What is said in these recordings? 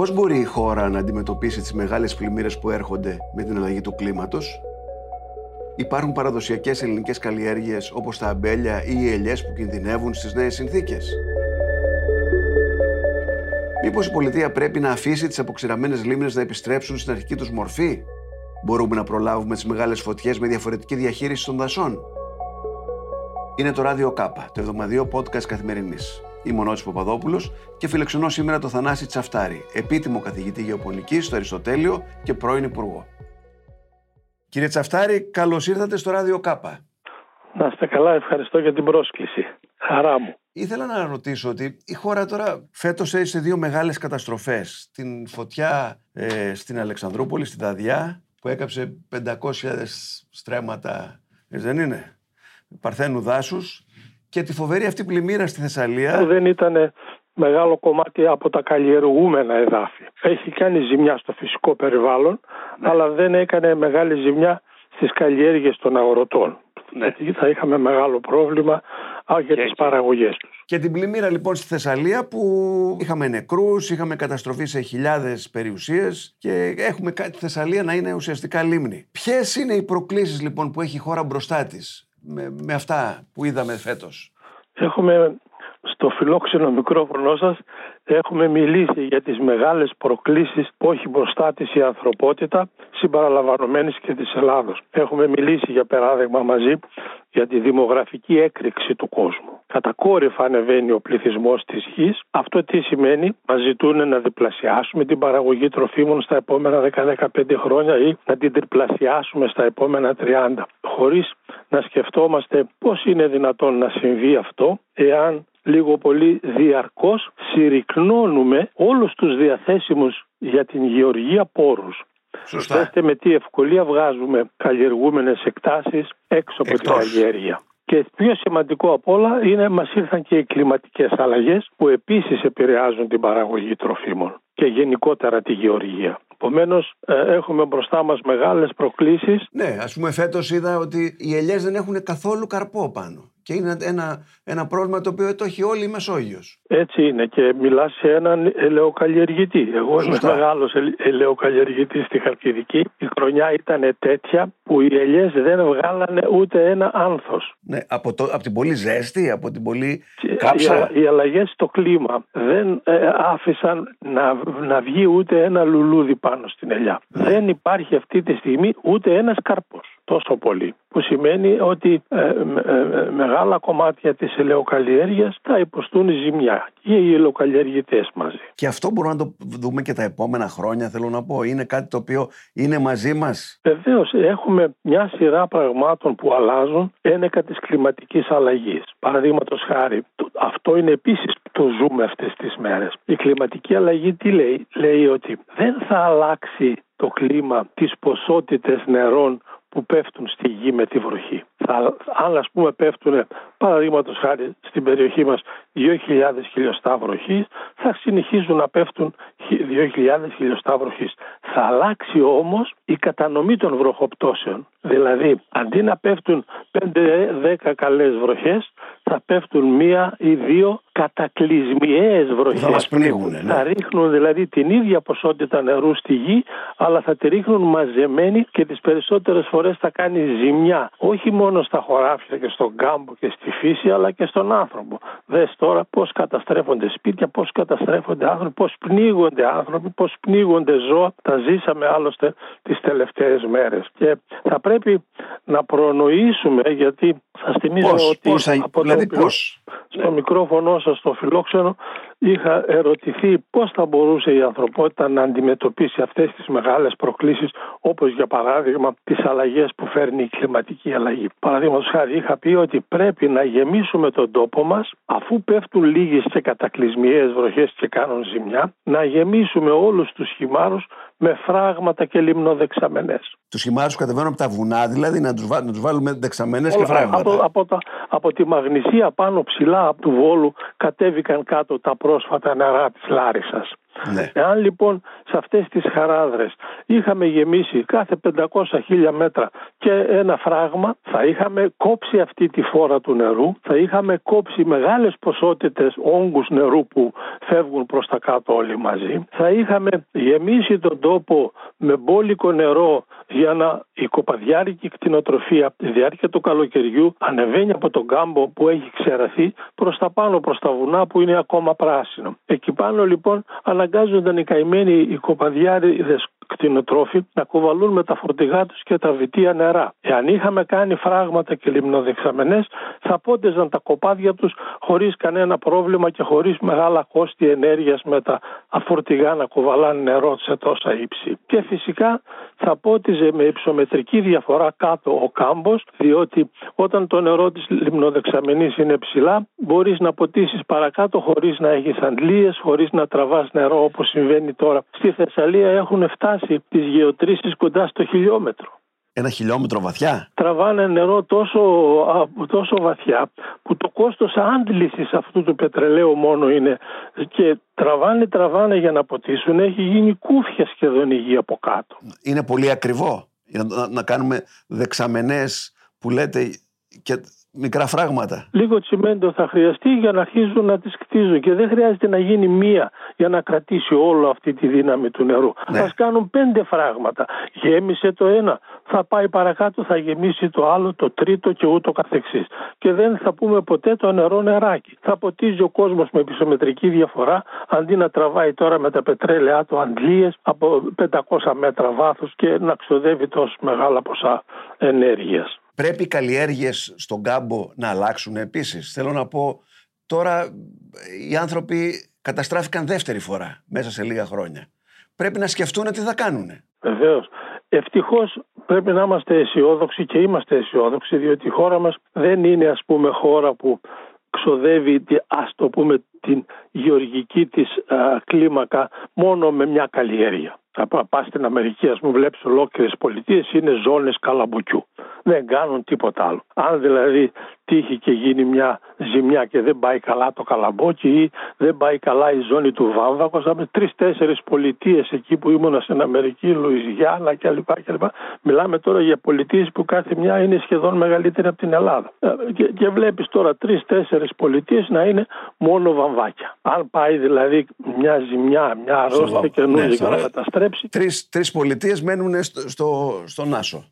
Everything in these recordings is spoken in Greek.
Πώς μπορεί η χώρα να αντιμετωπίσει τις μεγάλες πλημμύρες που έρχονται με την αλλαγή του κλίματος; Υπάρχουν παραδοσιακές ελληνικές καλλιέργειες όπως τα αμπέλια ή οι ελιές που κινδυνεύουν στις νέες συνθήκες; Μήπως η πολιτεία πρέπει να αφήσει τις αποξηραμένες λίμνες να επιστρέψουν στην αρχική τους μορφή; Μπορούμε να προλάβουμε τις μεγάλες φωτιές με διαφορετική διαχείριση των δασών; Είναι το Ράδιο Κάπα, το εβδομαδιαίο podcast καθημερινής. Είμαι ο Νότης Παπαδόπουλος και φιλεξενώ σήμερα το Θανάση Τσαφτάρη, επίτιμο καθηγητή γεωπονικής στο Αριστοτέλειο και πρώην Υπουργό. Κύριε Τσαφτάρη, καλώς ήρθατε στο Ράδιο Κάπα. Να είστε καλά, ευχαριστώ για την πρόσκληση. Χαρά μου. Ήθελα να ρωτήσω ότι η χώρα τώρα φέτος έζησε δύο μεγάλες καταστροφές. Την φωτιά ε, στην Αλεξανδρούπολη, στη Δαδιά, που έκαψε 500 στρέμματα, ε, δεν είναι, παρθένου δάσους και τη φοβερή αυτή πλημμύρα στη Θεσσαλία. Δεν ήταν μεγάλο κομμάτι από τα καλλιεργούμενα εδάφη. Έχει κάνει ζημιά στο φυσικό περιβάλλον, ναι. αλλά δεν έκανε μεγάλη ζημιά στις καλλιέργειες των αγροτών. Ναι. θα είχαμε μεγάλο πρόβλημα για τις παραγωγές τους. Και την πλημμύρα λοιπόν στη Θεσσαλία που είχαμε νεκρούς, είχαμε καταστροφή σε χιλιάδες περιουσίες και έχουμε τη Θεσσαλία να είναι ουσιαστικά λίμνη. Ποιες είναι οι προκλήσεις λοιπόν που έχει η χώρα μπροστά της; Με, με αυτά που είδαμε φέτος. Έχουμε στο φιλόξενο μικρόφωνο σας έχουμε μιλήσει για τις μεγάλες προκλήσεις που έχει μπροστά της η ανθρωπότητα συμπαραλαμβανομένης και της Ελλάδος. Έχουμε μιλήσει για παράδειγμα μαζί για τη δημογραφική έκρηξη του κόσμου. Κατακόρυφα ανεβαίνει ο πληθυσμός της γης. Αυτό τι σημαίνει, μας ζητούν να διπλασιάσουμε την παραγωγή τροφίμων στα επόμενα 10-15 χρόνια ή να την τριπλασιάσουμε στα επόμενα 30. Χωρίς να σκεφτόμαστε πώς είναι δυνατόν να συμβεί αυτό, εάν λίγο πολύ διαρκώς συρρυκνώνουμε όλους τους διαθέσιμους για την γεωργία πόρους. Σωστά. με τι ευκολία βγάζουμε καλλιεργούμενες εκτάσεις έξω από την καλλιέργεια. Και πιο σημαντικό απ' όλα είναι μας ήρθαν και οι κλιματικές αλλαγές που επίσης επηρεάζουν την παραγωγή τροφίμων και γενικότερα τη γεωργία. Επομένως, ε, έχουμε μπροστά μας μεγάλες προκλήσεις. Ναι, ας πούμε, φέτος είδα ότι οι ελιές δεν έχουν καθόλου καρπό πάνω. Και είναι ένα, ένα πρόβλημα το οποίο το έχει όλη η Μεσόγειος. Έτσι είναι και μιλάς σε έναν ελαιοκαλλιεργητή. Εγώ είμαι μεγάλος ελαιοκαλλιεργητής στη Χαλκιδική. Η χρονιά ήταν τέτοια που οι ελιές δεν βγάλανε ούτε ένα άνθος. Ναι, από, το, από την πολύ ζέστη, από την πολύ κάψα. Οι, οι αλλαγές στο κλίμα δεν ε, άφησαν να, να βγει ούτε ένα λουλούδι πάνω στην ελιά. Ναι. Δεν υπάρχει αυτή τη στιγμή ούτε ένας καρπός τόσο πολύ. Που σημαίνει ότι ε, ε, ε, μεγάλα κομμάτια της ελαιοκαλλιέργειας θα υποστούν ζημιά και οι ελαιοκαλλιεργητές μαζί. Και αυτό μπορούμε να το δούμε και τα επόμενα χρόνια θέλω να πω. Είναι κάτι το οποίο είναι μαζί μας. Βεβαίως έχουμε μια σειρά πραγμάτων που αλλάζουν ένεκα της κλιματικής αλλαγής. Παραδείγματος χάρη, αυτό είναι επίσης το ζούμε αυτές τις μέρες. Η κλιματική αλλαγή τι λέει; Λέει ότι δεν θα αλλάξει το κλίμα, τις ποσότητες νερών που πέφτουν στη γη με τη βροχή. Θα, αν ας πούμε πέφτουν παραδείγματος χάρη στην περιοχή μας 2.000 χιλιοστά βροχής θα συνεχίζουν να πέφτουν 2.000 χιλιοστά βροχής. Θα αλλάξει όμως η κατανομή των βροχοπτώσεων. Δηλαδή αντί να πέφτουν 5-10 καλές βροχές θα πέφτουν μία ή δύο κατακλυσμιαίες βροχές. Θα μας πνίγουν, ναι. Θα ρίχνουν δηλαδή την ίδια ποσότητα νερού στη γη αλλά θα τη ρίχνουν μαζεμένη και τις περισσότερες φορές θα κάνει ζημιά. Όχι μόνο στα χωράφια και στον κάμπο και στη φύση αλλά και στον άνθρωπο. Δες τώρα πώς καταστρέφονται σπίτια, πώς καταστρέφονται άνθρωποι, πώς πνίγονται άνθρωποι, πώς πνίγονται ζώα. Τα ζήσαμε άλλωστε τις τελευταίες μέρες. Και θα πρέπει να προνοήσουμε γιατί θα θυμίζω ότι πώς, από δηλαδή το, πώς; στο μικρόφωνο σας στο φιλόξενο είχα ερωτηθεί πώς θα μπορούσε η ανθρωπότητα να αντιμετωπίσει αυτές τις μεγάλες προκλήσεις όπως για παράδειγμα τις αλλαγές που φέρνει η κλιματική αλλαγή. Παραδείγματος χάρη είχα πει ότι πρέπει να γεμίσουμε τον τόπο μας αφού πέφτουν λίγες και κατακλυσμιαίες βροχές και κάνουν ζημιά να γεμίσουμε όλους τους χυμάρους με φράγματα και λιμνοδεξαμενές. Τους χυμάρους κατεβαίνουν από τα βουνά δηλαδή να τους, να τους βάλουμε δεξαμενές και φράγματα. Από, από, τα, από τη Μαγνησία πάνω ψηλά από του Βόλου κατέβηκαν κάτω τα πρόσφατα νερά της Λάρισας. Ναι. Εάν λοιπόν σε αυτές τις χαράδρες είχαμε γεμίσει κάθε 500 χίλια μέτρα και ένα φράγμα θα είχαμε κόψει αυτή τη φόρα του νερού, θα είχαμε κόψει μεγάλες ποσότητες όγκους νερού που φεύγουν προς τα κάτω όλοι μαζί, θα είχαμε γεμίσει τον τόπο με μπόλικο νερό για να η κοπαδιάρικη κτηνοτροφία τη διάρκεια του καλοκαιριού ανεβαίνει από τον κάμπο που έχει ξεραθεί προς τα πάνω προς τα βουνά που είναι ακόμα πράσινο. Εκεί πάνω λοιπόν αναγκάζονταν οι καημένοι οι κοπαδιάριδες κτηνοτρόφοι να κουβαλούν με τα φορτηγά τους και τα βιτία νερά. Εάν είχαμε κάνει φράγματα και λιμνοδεξαμενές, θα πόντεζαν τα κοπάδια τους χωρίς κανένα πρόβλημα και χωρίς μεγάλα κόστη ενέργειας με τα αφορτηγά να κουβαλάνε νερό σε τόσα ύψη. Και φυσικά θα πότιζε με υψομετρική διαφορά κάτω ο κάμπος, διότι όταν το νερό της λιμνοδεξαμενής είναι ψηλά, μπορείς να ποτίσεις παρακάτω χωρίς να έχεις αντλίες, χωρίς να τραβάς νερό όπως συμβαίνει τώρα. Στη Θεσσαλία έχουν φτάσει φτάσει τις γεωτρήσεις κοντά στο χιλιόμετρο. Ένα χιλιόμετρο βαθιά; Τραβάνε νερό τόσο, τόσο βαθιά που το κόστος άντλησης αυτού του πετρελαίου μόνο είναι και τραβάνε τραβάνε για να ποτίσουν έχει γίνει κούφια σχεδόν η γη από κάτω. Είναι πολύ ακριβό να, να κάνουμε δεξαμενές που λέτε και μικρά φράγματα. Λίγο τσιμέντο θα χρειαστεί για να αρχίζουν να τις κτίζουν και δεν χρειάζεται να γίνει μία για να κρατήσει όλο αυτή τη δύναμη του νερού. Ναι. Θα κάνουν πέντε φράγματα. Γέμισε το ένα, θα πάει παρακάτω, θα γεμίσει το άλλο, το τρίτο και ούτω καθεξής. Και δεν θα πούμε ποτέ το νερό νεράκι. Θα ποτίζει ο κόσμος με πισωμετρική διαφορά αντί να τραβάει τώρα με τα πετρέλαιά του αντλίες από 500 μέτρα βάθους και να ξοδεύει τόσο μεγάλα ποσά ενέργειας. Πρέπει οι καλλιέργειες στον κάμπο να αλλάξουν επίσης. Θέλω να πω, τώρα οι άνθρωποι καταστράφηκαν δεύτερη φορά μέσα σε λίγα χρόνια. Πρέπει να σκεφτούν τι θα κάνουν. Βεβαίως. Ευτυχώς πρέπει να είμαστε αισιόδοξοι και είμαστε αισιόδοξοι, διότι η χώρα μας δεν είναι, ας πούμε, χώρα που ξοδεύει, ας το πούμε, την γεωργική της κλίμακα μόνο με μια καλλιέργεια. Θα πας στην Αμερική, ας πούμε, βλέπεις ολόκληρες πολιτείες, είναι ζώνες καλαμπουκιού. Δεν κάνουν τίποτα άλλο. Αν δηλαδή τύχει και γίνει μια ζημιά και δεν πάει καλά το καλαμπόκι ή δεν πάει καλά η ζώνη του Βάμβακος, θα τρει-τέσσερι πολιτείες εκεί που ήμουν στην Αμερική, Λουιζιάννα κλπ. κλπ. Μιλάμε τώρα για πολιτείες που κάθε μια είναι σχεδόν μεγαλύτερη από την Ελλάδα. Ε, και, και βλέπεις τώρα τρει-τέσσερι πολιτείες να είναι μόνο βαμβάκια. Αν πάει δηλαδή μια ζημιά, μια αρρώστια καινούργια ναι, και να καταστρέψει. Τρεις πολιτείες μένουν στο, στο, στον Άσο.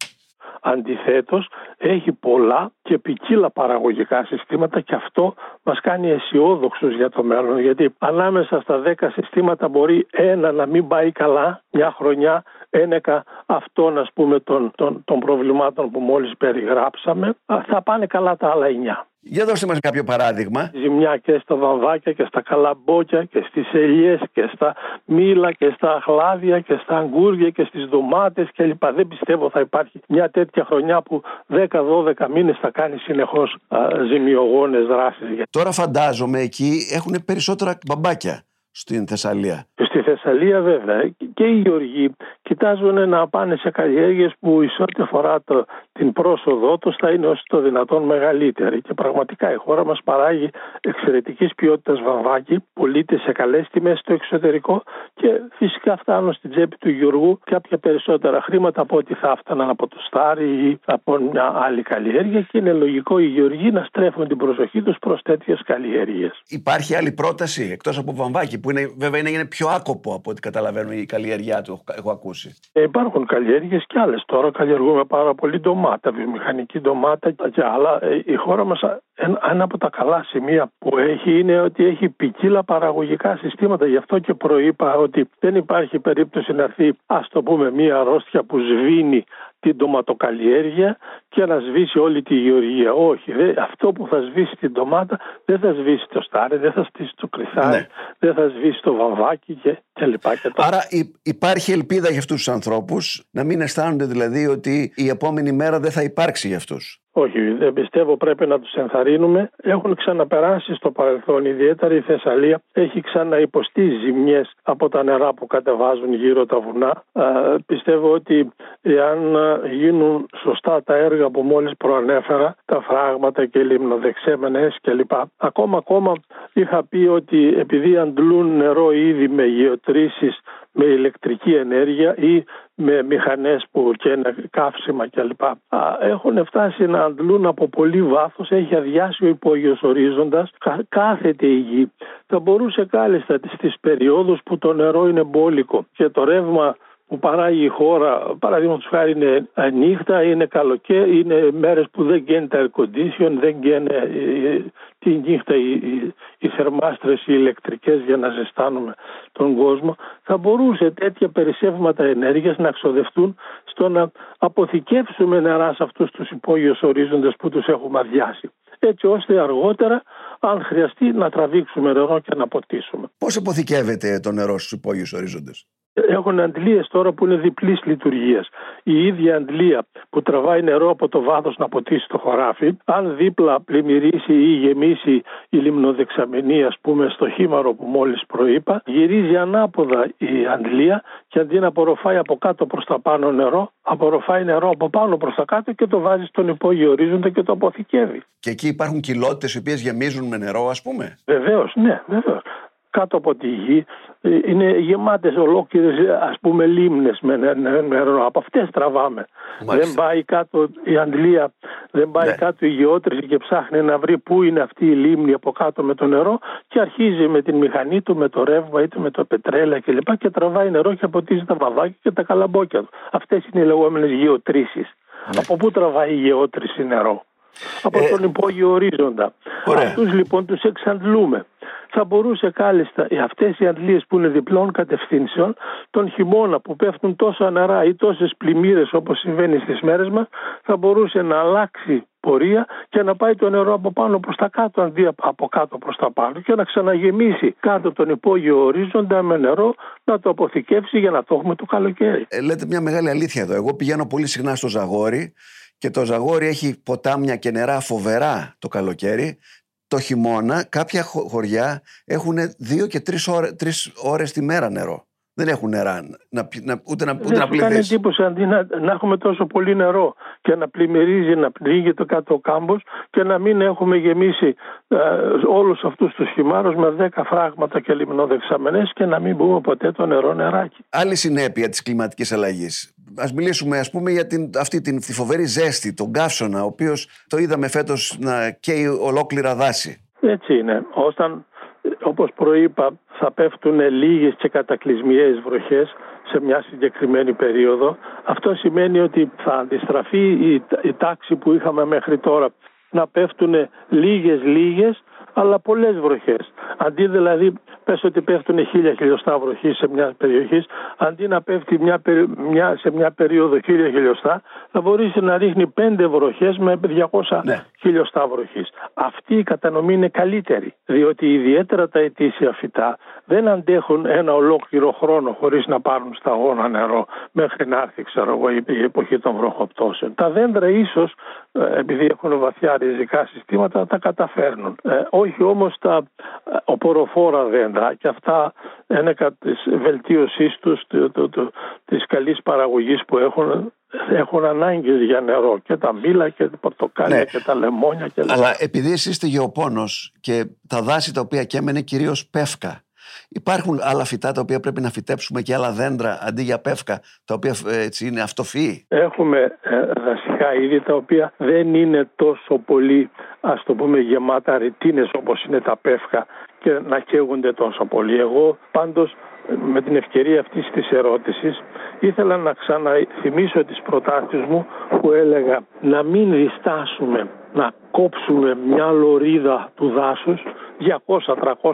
Αντιθέτως έχει πολλά και ποικίλα παραγωγικά συστήματα και αυτό μας κάνει αισιόδοξους για το μέλλον γιατί ανάμεσα στα 10 συστήματα μπορεί ένα να μην πάει καλά μια χρονιά ένεκα αυτών ας πούμε των, των, των προβλημάτων που μόλις περιγράψαμε θα πάνε καλά τα άλλα 9. Για δώστε μας κάποιο παράδειγμα. Ζημιά και στα βαμβάκια και στα καλαμπόκια και στις ελιές και στα μήλα και στα αχλάδια και στα αγκούρια και στις ντομάτες κλπ. Δεν πιστεύω θα υπάρχει μια τέτοια χρονιά που 10-12 μήνες θα κάνει συνεχώς ζημιογόνες δράσεις. Τώρα φαντάζομαι εκεί έχουν περισσότερα μπαμπάκια στην Θεσσαλία. Στη Θεσσαλία βέβαια και οι γεωργοί κοιτάζουν να πάνε σε καλλιέργειες που εις ό,τι αφορά το, την πρόσοδό τους θα είναι όσο το δυνατόν μεγαλύτερη και πραγματικά η χώρα μας παράγει εξαιρετικής ποιότητας βαμβάκι, πωλείται σε καλές τιμές στο εξωτερικό και φυσικά φτάνουν στην τσέπη του γεωργού κάποια περισσότερα χρήματα από ό,τι θα έφταναν από το Στάρι ή από μια άλλη καλλιέργεια και είναι λογικό οι γεωργοί να στρέφουν την προσοχή τους προς τέτοιες καλλιέργειες. Υπάρχει άλλη πρόταση εκτός από βαμβάκι που είναι, βέβαια είναι, είναι πιο άκοπο από ό,τι καταλαβαίνω η καλλιέργειά του, έχω ακούσει. Ε, υπάρχουν καλλιέργειες και άλλες. Τώρα καλλιεργούμε πάρα πολύ ντομάτα, βιομηχανική ντομάτα και άλλα. Ε, η χώρα μας ένα από τα καλά σημεία που έχει είναι ότι έχει ποικίλα παραγωγικά συστήματα. Γι' αυτό και προείπα ότι δεν υπάρχει περίπτωση να έρθει, ας το πούμε, μία αρρώστια που σβήνει την ντοματοκαλλιέργεια και να σβήσει όλη τη γεωργία. Όχι, δε, αυτό που θα σβήσει την ντομάτα δεν θα σβήσει το στάρι, δεν θα σβήσει το κρυθάρι, ναι. δεν θα σβήσει το βαμβάκι και, και λοιπά. Και Άρα υπάρχει ελπίδα για αυτούς τους ανθρώπους να μην αισθάνονται δηλαδή ότι η επόμενη μέρα δεν θα υπάρξει για αυτούς. Όχι, δεν πιστεύω πρέπει να τους ενθαρρύνουμε. Έχουν ξαναπεράσει στο παρελθόν, ιδιαίτερα η Θεσσαλία έχει ξαναυποστεί ζημιές από τα νερά που κατεβάζουν γύρω τα βουνά. πιστεύω ότι εάν γίνουν σωστά τα έργα που μόλις προανέφερα, τα φράγματα και λιμνοδεξέμενες κλπ. Ακόμα ακόμα είχα πει ότι επειδή αντλούν νερό ήδη με γεωτρήσεις με ηλεκτρική ενέργεια ή με μηχανές που καίνε καύσιμα κλπ. Έχουν φτάσει να αντλούν από πολύ βάθος, έχει αδειάσει ο υπόγειος ορίζοντας, κάθεται η γη. Θα μπορούσε κάλλιστα στις περιόδους που το νερό είναι μπόλικο και το ρεύμα που παράγει η χώρα, παραδείγματος χάρη είναι νύχτα, είναι καλοκαίρι, είναι μέρες που δεν γκαίνει τα air condition, δεν γκαίνε ε, τη νύχτα οι, οι, οι θερμάστρες, οι ηλεκτρικές για να ζεστάνουμε τον κόσμο. Θα μπορούσε τέτοια περισσεύματα ενέργειας να ξοδευτούν στο να αποθηκεύσουμε νερά σε αυτούς τους υπόγειους ορίζοντες που τους έχουμε αδειάσει. Έτσι ώστε αργότερα, αν χρειαστεί, να τραβήξουμε νερό και να ποτίσουμε. Πώς αποθηκεύεται το νερό στους υπόγειους ορίζοντες, έχουν αντλίες τώρα που είναι διπλής λειτουργίας. Η ίδια αντλία που τραβάει νερό από το βάθος να ποτίσει το χωράφι, αν δίπλα πλημμυρίσει ή γεμίσει η λιμνοδεξαμενή, ας πούμε, στο χήμαρο που μόλις προείπα, γυρίζει ανάποδα η αντλία και αντί να απορροφάει από κάτω προς τα πάνω νερό, απορροφάει νερό από πάνω προς τα κάτω και το βάζει στον υπόγειο ορίζοντα και το αποθηκεύει. Και εκεί υπάρχουν κοιλότητες οι οποίες γεμίζουν με νερό, ας πούμε; Βεβαίως, ναι, βεβαίως κάτω από τη γη ε, είναι γεμάτες ολόκληρες ας πούμε λίμνες με νερό. Από αυτές τραβάμε. Δεν πάει κάτω η αντλία, δεν πάει ναι. κάτω η γεώτρηση και ψάχνει να βρει πού είναι αυτή η λίμνη από κάτω με το νερό και αρχίζει με την μηχανή του, με το ρεύμα είτε με το πετρέλα κλπ. Και, και τραβάει νερό και αποτίζει τα βαβάκια και τα καλαμπόκια του. Αυτές είναι οι λεγόμενες γεωτρήσεις. Ναι. Από πού τραβάει η γεώτρηση νερό; Από ε, τον υπόγειο ορίζοντα. Αυτούς λοιπόν τους εξαντλούμε θα μπορούσε κάλλιστα αυτές οι αντλίες που είναι διπλών κατευθύνσεων τον χειμώνα που πέφτουν τόσα νερά ή τόσες πλημμύρες όπως συμβαίνει στις μέρες μας θα μπορούσε να αλλάξει πορεία και να πάει το νερό από πάνω προς τα κάτω αντί από κάτω προς τα πάνω και να ξαναγεμίσει κάτω τον υπόγειο ορίζοντα με νερό να το αποθηκεύσει για να το έχουμε το καλοκαίρι. Ε, λέτε μια μεγάλη αλήθεια εδώ. Εγώ πηγαίνω πολύ συχνά στο Ζαγόρι και το Ζαγόρι έχει ποτάμια και νερά φοβερά το καλοκαίρι το χειμώνα κάποια χωριά έχουν δύο και τρεις ώρες, τρεις ώρες τη μέρα νερό. Δεν έχουν νερά, να, να, ούτε να, ούτε να Κάνει εντύπωση αντί να, να, έχουμε τόσο πολύ νερό και να πλημμυρίζει, να πλήγει το κάτω ο κάμπος και να μην έχουμε γεμίσει ε, όλους αυτούς τους χυμάρους με δέκα φράγματα και λιμνοδεξαμενές και να μην μπούμε ποτέ το νερό νεράκι. Άλλη συνέπεια της κλιματικής αλλαγής Α μιλήσουμε, ας πούμε, για την, αυτή την, τη φοβερή ζέστη, τον καύσωνα, ο οποίος το είδαμε φέτος να καίει ολόκληρα δάση. Έτσι είναι. Όταν, όπως προείπα, θα πέφτουν λίγες και κατακλυσμιαίες βροχές σε μια συγκεκριμένη περίοδο, αυτό σημαίνει ότι θα αντιστραφεί η, η τάξη που είχαμε μέχρι τώρα να πέφτουν λίγες λίγες αλλά πολλές βροχές. Αντί δηλαδή, πες ότι πέφτουν χίλια χιλιοστά βροχή σε μια περιοχή, αντί να πέφτει μια, μια, σε μια περίοδο χίλια χιλιοστά, θα μπορείς να ρίχνει πέντε βροχές με 200 ναι. χιλιοστά βροχής. Αυτή η κατανομή είναι καλύτερη, διότι ιδιαίτερα τα ετήσια φυτά δεν αντέχουν ένα ολόκληρο χρόνο χωρίς να πάρουν σταγόνα νερό μέχρι να έρθει ξέρω εγώ, η εποχή των βροχοπτώσεων. Τα δέντρα ίσως ε, επειδή έχουν βαθιά ριζικά συστήματα τα καταφέρνουν. Ε, όχι όμως τα ε, οποροφόρα δέντρα και αυτά είναι κατά της βελτίωσής τους το, το, το, της καλής παραγωγής που έχουν έχουν ανάγκη για νερό και τα μήλα και τα πορτοκάλια ναι. και τα λεμόνια. Και Αλλά επειδή εσείς είστε γεωπόνος και τα δάση τα οποία καίμενε κυρίως πεύκα Υπάρχουν άλλα φυτά τα οποία πρέπει να φυτέψουμε και άλλα δέντρα αντί για πεύκα, τα οποία ε, έτσι είναι αυτοφυή. Έχουμε ε, δασικά είδη τα οποία δεν είναι τόσο πολύ, ας το πούμε, γεμάτα ρητίνες όπως είναι τα πεύκα και να καίγονται τόσο πολύ. Εγώ πάντως με την ευκαιρία αυτής της ερώτησης ήθελα να ξαναθυμίσω τις προτάσεις μου που έλεγα να μην διστάσουμε να κόψουμε μια λωρίδα του δάσους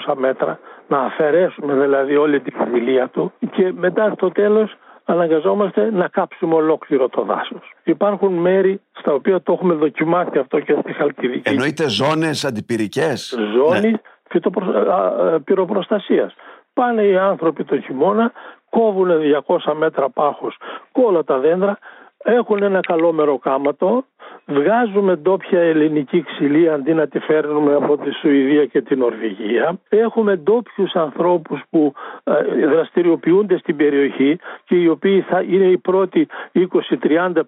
200-300 μέτρα να αφαιρέσουμε δηλαδή όλη την ποικιλία του και μετά στο τέλος αναγκαζόμαστε να κάψουμε ολόκληρο το δάσος. Υπάρχουν μέρη στα οποία το έχουμε δοκιμάσει αυτό και στη Χαλκιδική. Εννοείται ζώνες αντιπυρικές; Ζώνη ναι. πυροπροστασίας. Πάνε οι άνθρωποι το χειμώνα, κόβουν 200 μέτρα πάχους όλα τα δέντρα, έχουν ένα καλό μεροκάματο, βγάζουμε ντόπια ελληνική ξυλία αντί να τη φέρνουμε από τη Σουηδία και την Νορβηγία. Έχουμε ντόπιους ανθρώπους που ε, δραστηριοποιούνται στην περιοχή και οι οποίοι θα είναι οι πρώτοι 20, 30, 50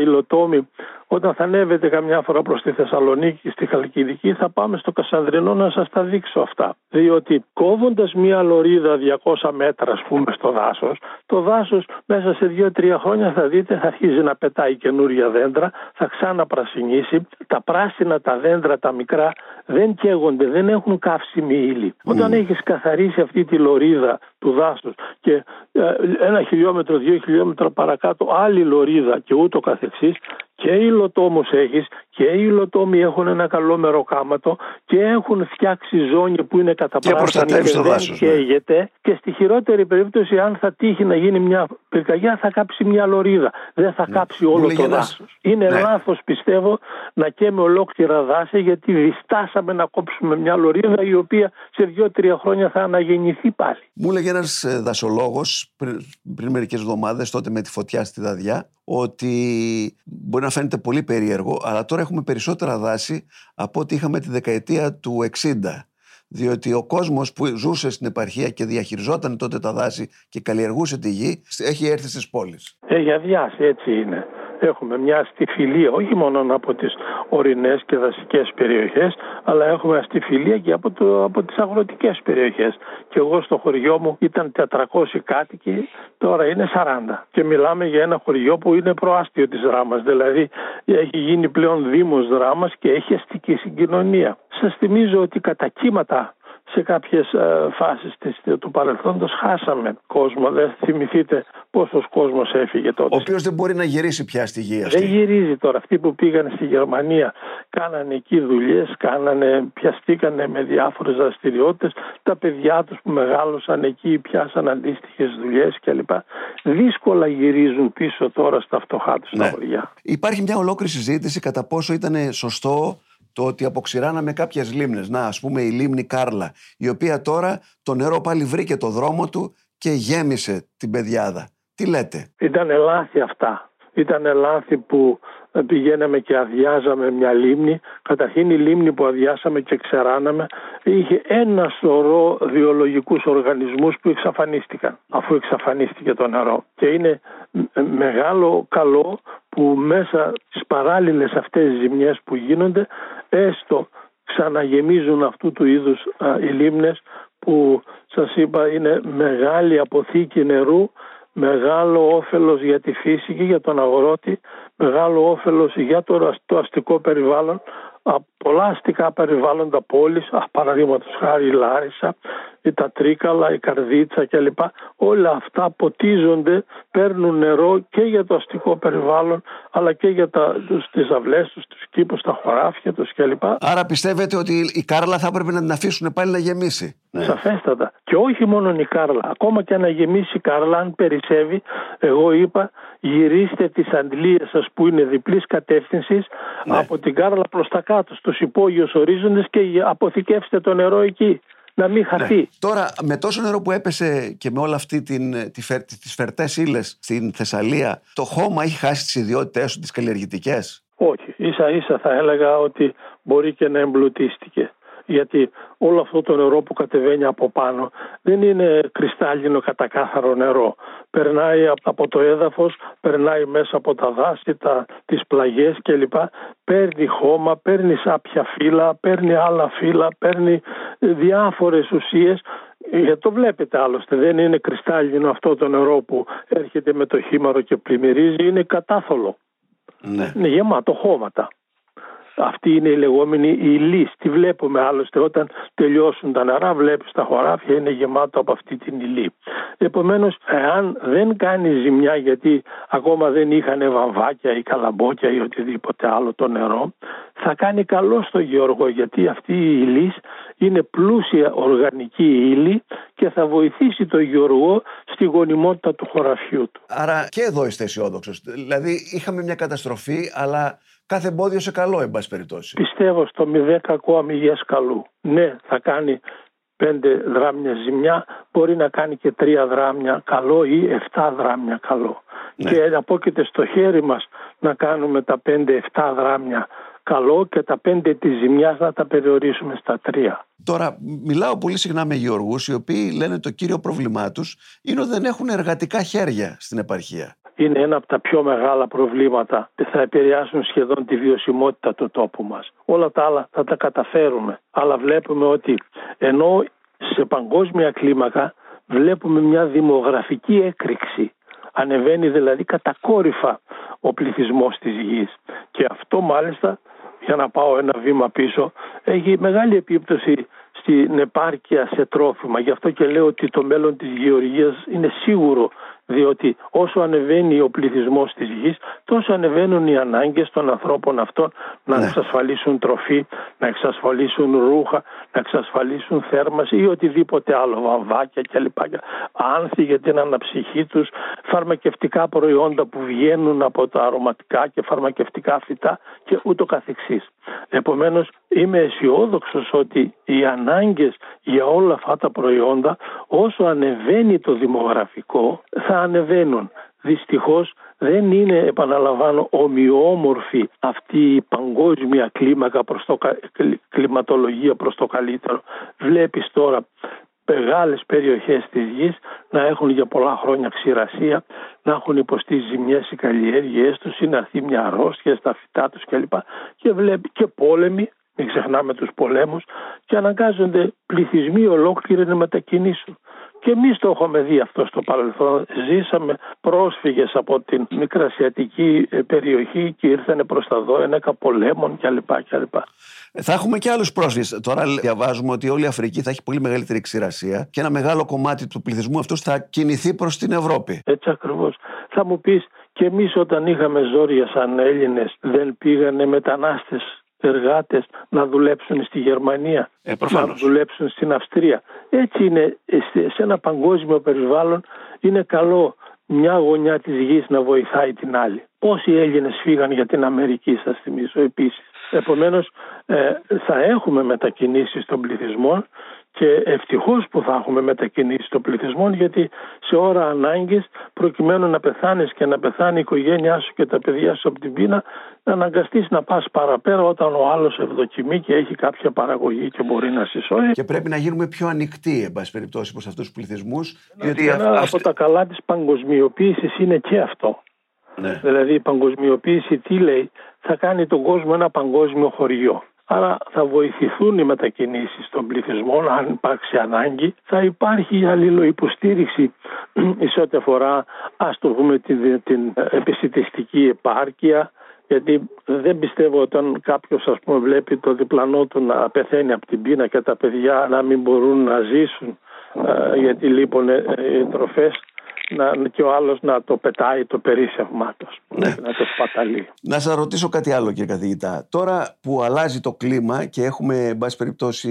υλοτόμοι όταν θα ανέβετε καμιά φορά προς τη Θεσσαλονίκη στη Χαλκιδική θα πάμε στο Κασανδρινό να σας τα δείξω αυτά. Διότι κόβοντας μία λωρίδα 200 μέτρα ας πούμε στο δάσος, το δάσος μέσα σε 2-3 χρόνια θα δείτε θα αρχίζει να πετάει καινούρια δέντρα, θα ξαναπρασινίσει, τα πράσινα τα δέντρα τα μικρά δεν καίγονται, δεν έχουν καύσιμη ύλη. Mm. Όταν έχεις καθαρίσει αυτή τη λωρίδα του δάσους και ε, ένα χιλιόμετρο, δύο χιλιόμετρα παρακάτω άλλη λωρίδα και ούτω καθεξής και υλοτόμους έχεις και οι υλοτόμοι έχουν ένα καλό μεροκάματο και έχουν φτιάξει ζώνη που είναι καταπράσινη και, και δεν ναι. καίγεται και στη χειρότερη περίπτωση αν θα τύχει να γίνει μια πυρκαγιά θα κάψει μια λωρίδα δεν θα ναι. κάψει όλο το δάσος είναι ναι. λάθος πιστεύω να καίμε ολόκληρα δάση γιατί διστάσαμε να κόψουμε μια λωρίδα η οποία σε δύο-τρία χρόνια θα αναγεννηθεί πάλι Μου έλεγε ένας ε, δασολόγος πριν, πριν μερικές εβδομάδες τότε με τη φωτιά στη Δαδιά ότι μπορεί να φαίνεται πολύ περίεργο, αλλά τώρα έχουμε περισσότερα δάση από ό,τι είχαμε τη δεκαετία του 60. Διότι ο κόσμος που ζούσε στην επαρχία και διαχειριζόταν τότε τα δάση και καλλιεργούσε τη γη, έχει έρθει στις πόλεις. Έχει αδειάσει, έτσι είναι έχουμε μια αστιφιλία όχι μόνο από τις ορεινές και δασικές περιοχές αλλά έχουμε αστιφιλία και από, το, από τις αγροτικές περιοχές και εγώ στο χωριό μου ήταν 400 κάτοικοι τώρα είναι 40 και μιλάμε για ένα χωριό που είναι προάστιο της Δράμας δηλαδή έχει γίνει πλέον δήμος Δράμας και έχει αστική συγκοινωνία. Σας θυμίζω ότι κατά κύματα σε κάποιες ε, φάσεις του παρελθόντος χάσαμε κόσμο. Δεν θυμηθείτε πόσος κόσμος έφυγε τότε. Ο οποίος δεν μπορεί να γυρίσει πια στη γη αυτή. Δεν γυρίζει τώρα. Αυτοί που πήγαν στη Γερμανία κάνανε εκεί δουλειές, κάνανε, πιαστήκανε με διάφορες δραστηριότητες. Τα παιδιά τους που μεγάλωσαν εκεί πιάσαν αντίστοιχες δουλειές κλπ. Δύσκολα γυρίζουν πίσω τώρα στα φτωχά τους ναι. τα χωριά. Υπάρχει μια ολόκληρη συζήτηση κατά πόσο ήταν σωστό το ότι αποξηράναμε κάποιες λίμνες. Να, ας πούμε η λίμνη Κάρλα, η οποία τώρα το νερό πάλι βρήκε το δρόμο του και γέμισε την πεδιάδα. Τι λέτε; Ήταν λάθη αυτά. Ήταν λάθη που πηγαίναμε και αδειάζαμε μια λίμνη. Καταρχήν η λίμνη που αδειάσαμε και ξεράναμε είχε ένα σωρό βιολογικούς οργανισμούς που εξαφανίστηκαν αφού εξαφανίστηκε το νερό. Και είναι μεγάλο καλό που μέσα στις παράλληλες αυτές τις ζημιές που γίνονται έστω ξαναγεμίζουν αυτού του είδους οι λίμνες που σας είπα είναι μεγάλη αποθήκη νερού μεγάλο όφελος για τη φύση και για τον αγρότη, μεγάλο όφελος για το αστικό περιβάλλον, πολλά αστικά περιβάλλοντα πόλης, παραδείγματος χάρη η Λάρισα, η τα Τρίκαλα, η Καρδίτσα κλπ. Όλα αυτά ποτίζονται, παίρνουν νερό και για το αστικό περιβάλλον αλλά και για τα, τους, τις αυλές τους, τους κήπους, τα χωράφια τους κλπ. Άρα πιστεύετε ότι η Κάρλα θα έπρεπε να την αφήσουν πάλι να γεμίσει. Ναι. Σαφέστατα. Και όχι μόνο η Κάρλα. Ακόμα και να γεμίσει η Κάρλα, αν περισσεύει, εγώ είπα γυρίστε τις αντλίες σας που είναι διπλής κατεύθυνσης ναι. από την Κάρλα προς τα κάτω, στους υπόγειους ορίζοντες και αποθηκεύστε το νερό εκεί να μην χαθεί. Ναι. Τώρα, με τόσο νερό που έπεσε και με όλα αυτή την, τη φερ, τις φερτές ύλες στην Θεσσαλία, το χώμα έχει χάσει τις ιδιότητές του, τις καλλιεργητικές; Όχι. Ίσα ίσα θα έλεγα ότι μπορεί και να εμπλουτίστηκε γιατί όλο αυτό το νερό που κατεβαίνει από πάνω δεν είναι κρυστάλλινο κατακάθαρο νερό. Περνάει από το έδαφος, περνάει μέσα από τα δάση, τα, τις πλαγιές κλπ. Παίρνει χώμα, παίρνει σάπια φύλλα, παίρνει άλλα φύλλα, παίρνει διάφορες ουσίες γιατί το βλέπετε άλλωστε, δεν είναι κρυστάλλινο αυτό το νερό που έρχεται με το χήμαρο και πλημμυρίζει, είναι κατάθολο. Ναι. Είναι γεμάτο χώματα. Αυτή είναι η λεγόμενη υλή. Τη βλέπουμε άλλωστε όταν τελειώσουν τα νερά, βλέπεις τα χωράφια είναι γεμάτο από αυτή την υλή. Επομένως, εάν δεν κάνει ζημιά γιατί ακόμα δεν είχαν βαμβάκια ή καλαμπόκια ή οτιδήποτε άλλο το νερό, θα κάνει καλό στο γεωργό γιατί αυτή η υλή είναι πλούσια οργανική ύλη και θα βοηθήσει το γεωργό στη γονιμότητα του χωραφιού του. Άρα και εδώ είστε αισιόδοξος. Δηλαδή είχαμε μια καταστροφή, αλλά κάθε εμπόδιο σε καλό, εν πάση περιπτώσει. Πιστεύω στο μη δέκα ακόμη καλού. Ναι, θα κάνει πέντε δράμια ζημιά μπορεί να κάνει και τρία δράμια καλό ή εφτά δράμια καλό. Ναι. Και απόκειται στο χέρι μας να κάνουμε τα πέντε-εφτά δράμια καλό και τα πέντε της ζημιάς να τα περιορίσουμε στα τρία. Τώρα, μιλάω πολύ συχνά με γεωργούς οι οποίοι λένε το κύριο πρόβλημά τους είναι ότι δεν έχουν εργατικά χέρια στην επαρχία. Είναι ένα από τα πιο μεγάλα προβλήματα και θα επηρεάσουν σχεδόν τη βιωσιμότητα του τόπου μας. Όλα τα άλλα θα τα καταφέρουμε. Αλλά βλέπουμε ότι ενώ σε παγκόσμια κλίμακα βλέπουμε μια δημογραφική έκρηξη. Ανεβαίνει δηλαδή κατακόρυφα ο πληθυσμός της γης. Και αυτό μάλιστα για να πάω ένα βήμα πίσω, έχει μεγάλη επίπτωση στην επάρκεια σε τρόφιμα. Γι' αυτό και λέω ότι το μέλλον της γεωργίας είναι σίγουρο διότι όσο ανεβαίνει ο πληθυσμός της γης τόσο ανεβαίνουν οι ανάγκες των ανθρώπων αυτών να ναι. εξασφαλίσουν τροφή, να εξασφαλίσουν ρούχα, να εξασφαλίσουν θέρμαση ή οτιδήποτε άλλο, βαμβάκια κλπ. Άνθη για την αναψυχή τους, φαρμακευτικά προϊόντα που βγαίνουν από τα αρωματικά και φαρμακευτικά φυτά και ούτω καθεξής. Επομένως είμαι αισιόδοξος ότι οι ανάγκες για όλα αυτά τα προϊόντα όσο ανεβαίνει το δημογραφικό θα ανεβαίνουν. Δυστυχώς δεν είναι, επαναλαμβάνω, ομοιόμορφη αυτή η παγκόσμια κλίμακα προς το, κλιματολογία προς το καλύτερο. Βλέπεις τώρα μεγάλες περιοχές της γης να έχουν για πολλά χρόνια ξηρασία, να έχουν υποστεί ζημιές οι καλλιέργειές τους ή να έρθει μια αρρώστια στα φυτά τους κλπ. Και βλέπει και πόλεμοι, μην ξεχνάμε τους πολέμους, και αναγκάζονται πληθυσμοί ολόκληροι να μετακινήσουν. Και εμείς το έχουμε δει αυτό στο παρελθόν. Ζήσαμε πρόσφυγες από την μικρασιατική ε, περιοχή και ήρθαν προς τα δόενεκα πολέμων κλπ. κλπ. Θα έχουμε και άλλους πρόσφυγες. Τώρα διαβάζουμε ότι όλη η Αφρική θα έχει πολύ μεγαλύτερη ξηρασία και ένα μεγάλο κομμάτι του πληθυσμού αυτού θα κινηθεί προς την Ευρώπη. Έτσι ακριβώς. Θα μου πεις, και εμείς όταν είχαμε ζόρια σαν Έλληνες, δεν πήγανε μετανάστες εργάτες να δουλέψουν στη Γερμανία, ε, να δουλέψουν στην Αυστρία. Έτσι είναι σε ένα παγκόσμιο περιβάλλον είναι καλό μια γωνιά της γης να βοηθάει την άλλη. Πόσοι Έλληνες φύγαν για την Αμερική σας θυμίσω επίσης. Επομένως ε, θα έχουμε μετακινήσεις των πληθυσμών και ευτυχώς που θα έχουμε μετακινήσει των πληθυσμών γιατί σε ώρα ανάγκης, προκειμένου να πεθάνεις και να πεθάνει η οικογένειά σου και τα παιδιά σου από την πείνα, να αναγκαστείς να πας παραπέρα όταν ο άλλος ευδοκιμεί και έχει κάποια παραγωγή και μπορεί να συσσώσει. Και πρέπει να γίνουμε πιο ανοιχτοί, εν πάση περιπτώσει, προς αυτούς τους πληθυσμούς. Γιατί ένα από τα καλά της παγκοσμιοποίησης είναι και αυτό. Ναι. Δηλαδή η παγκοσμιοποίηση τι λέει, θα κάνει τον κόσμο ένα παγκόσμιο χωριό. Άρα θα βοηθηθούν οι μετακινήσεις των πληθυσμών αν υπάρξει ανάγκη. Θα υπάρχει αλληλοϊποστήριξη σε ό,τι αφορά ας το πούμε την, την επιστημιστική επάρκεια γιατί δεν πιστεύω όταν κάποιος ας πούμε βλέπει το διπλανό του να πεθαίνει από την πείνα και τα παιδιά να μην μπορούν να ζήσουν ε, γιατί λείπουν ε, οι τροφές να, και ο άλλος να το πετάει το περίσσευμά του, ναι. να το σπαταλεί. Να σας ρωτήσω κάτι άλλο κύριε καθηγητά. Τώρα που αλλάζει το κλίμα και έχουμε εν πάση περιπτώσει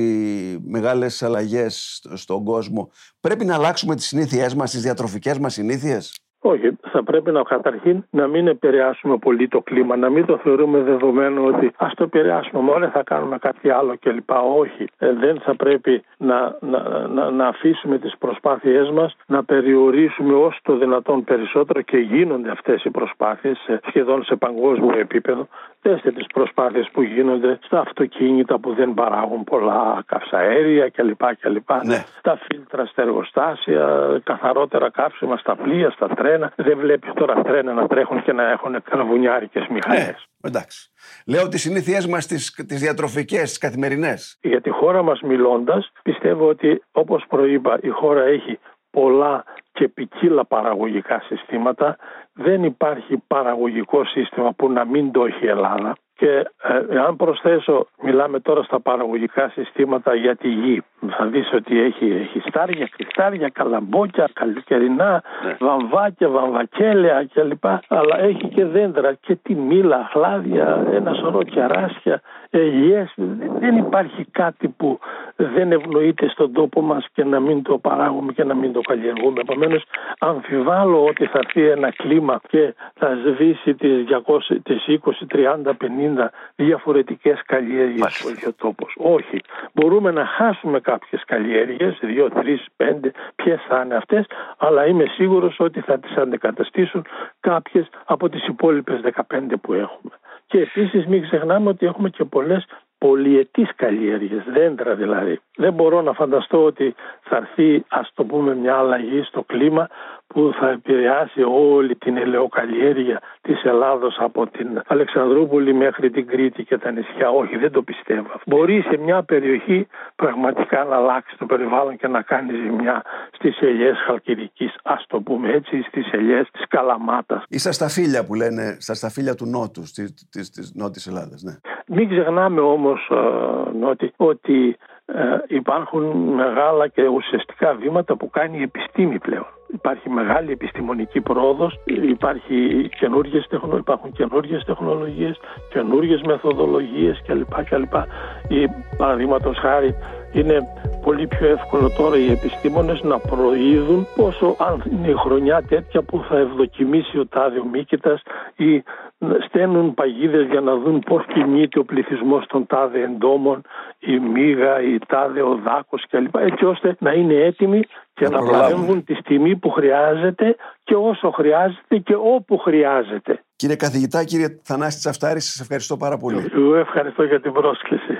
μεγάλες αλλαγές στον κόσμο, πρέπει να αλλάξουμε τις συνήθειές μας, τις διατροφικές μας συνήθειες; Όχι, θα πρέπει να καταρχήν να μην επηρεάσουμε πολύ το κλίμα, να μην το θεωρούμε δεδομένο ότι ας το επηρεάσουμε μόνο, θα κάνουμε κάτι άλλο κλπ. Όχι, ε, δεν θα πρέπει να, να, να, να αφήσουμε τις προσπάθειές μας να περιορίσουμε όσο το δυνατόν περισσότερο και γίνονται αυτές οι προσπάθειες σχεδόν σε παγκόσμιο επίπεδο. Δέστε τις προσπάθειες που γίνονται στα αυτοκίνητα που δεν παράγουν πολλά καυσαέρια κλπ. κλπ. Ναι. Στα φίλτρα, στα εργοστάσια, καθαρότερα καύσιμα στα πλοία, στα τρένα δεν βλέπει τώρα τρένα να τρέχουν και να έχουν καρβουνιάρικε μηχανές. Ε, εντάξει. Λέω τις συνήθειές μας, τις τις διατροφικές, τις καθημερινές. Για τη χώρα μας μιλώντας, πιστεύω ότι όπως προείπα, η χώρα έχει πολλά και ποικίλα παραγωγικά συστήματα. Δεν υπάρχει παραγωγικό σύστημα που να μην το έχει η Ελλάδα. Και ε, αν προσθέσω, μιλάμε τώρα στα παραγωγικά συστήματα για τη γη. Θα δεις ότι έχει, έχει στάρια, κρυστάρια, καλαμπόκια, καλοκαιρινά, ναι. βαμβάκια, βαμβακέλαια κλπ. Αλλά έχει και δέντρα και τη μήλα, χλάδια, ένα σωρό κεράσια, ελιές. Δεν υπάρχει κάτι που δεν ευνοείται στον τόπο μας και να μην το παράγουμε και να μην το καλλιεργούμε. Επομένως, αμφιβάλλω ότι θα έρθει ένα κλίμα και θα σβήσει τις, 200, τις 20, 30, 50 διαφορετικές καλλιέργειες στο ίδιο τόπος. Όχι. Μπορούμε να χάσουμε κάποιες καλλιέργειες, 2, 3, 5, ποιες θα είναι αυτές, αλλά είμαι σίγουρος ότι θα τις αντικαταστήσουν κάποιες από τις υπόλοιπες 15 που έχουμε. Και επίσης μην ξεχνάμε ότι έχουμε και πολλές πολυετής καλλιέργειες, δέντρα δηλαδή. Δεν μπορώ να φανταστώ ότι θα έρθει ας το πούμε μια αλλαγή στο κλίμα που θα επηρεάσει όλη την ελαιοκαλλιέργεια της Ελλάδος από την Αλεξανδρούπολη μέχρι την Κρήτη και τα νησιά. Όχι, δεν το πιστεύω. Μπορεί σε μια περιοχή πραγματικά να αλλάξει το περιβάλλον και να κάνει ζημιά στις ελιές Χαλκιδικής, ας το πούμε έτσι, στις ελιές της Καλαμάτας. Ή στα σταφύλια που λένε, στα σταφύλια του Νότου, της, της, της Νότης Ελλάδας. Ναι. Μην ξεχνάμε όμως, ε, Νότι, ότι ε, υπάρχουν μεγάλα και ουσιαστικά βήματα που κάνει η επιστήμη πλέον. Υπάρχει μεγάλη επιστημονική πρόοδος, υπάρχει καινούργιες, υπάρχουν καινούργιες τεχνολογίες, καινούργιες μεθοδολογίες κλπ. κλπ. Ή, παραδείγματος χάρη είναι πολύ πιο εύκολο τώρα οι επιστήμονες να προείδουν πόσο αν είναι η χρονιά τέτοια που θα ευδοκιμήσει ο τάδε ο Μίκητας ή στέλνουν παγίδες για να δουν πώς κινείται ο πληθυσμός των τάδε εντόμων, η μίγα, η τάδε ο δάκος κλπ. Έτσι ώστε να είναι έτοιμοι και να, να παρέμβουν τη στιγμή που χρειάζεται και όσο χρειάζεται και όπου χρειάζεται. Κύριε καθηγητά, κύριε Θανάση Τσαφτάρη, σας ευχαριστώ πάρα πολύ. Εγώ ευχαριστώ για την πρόσκληση.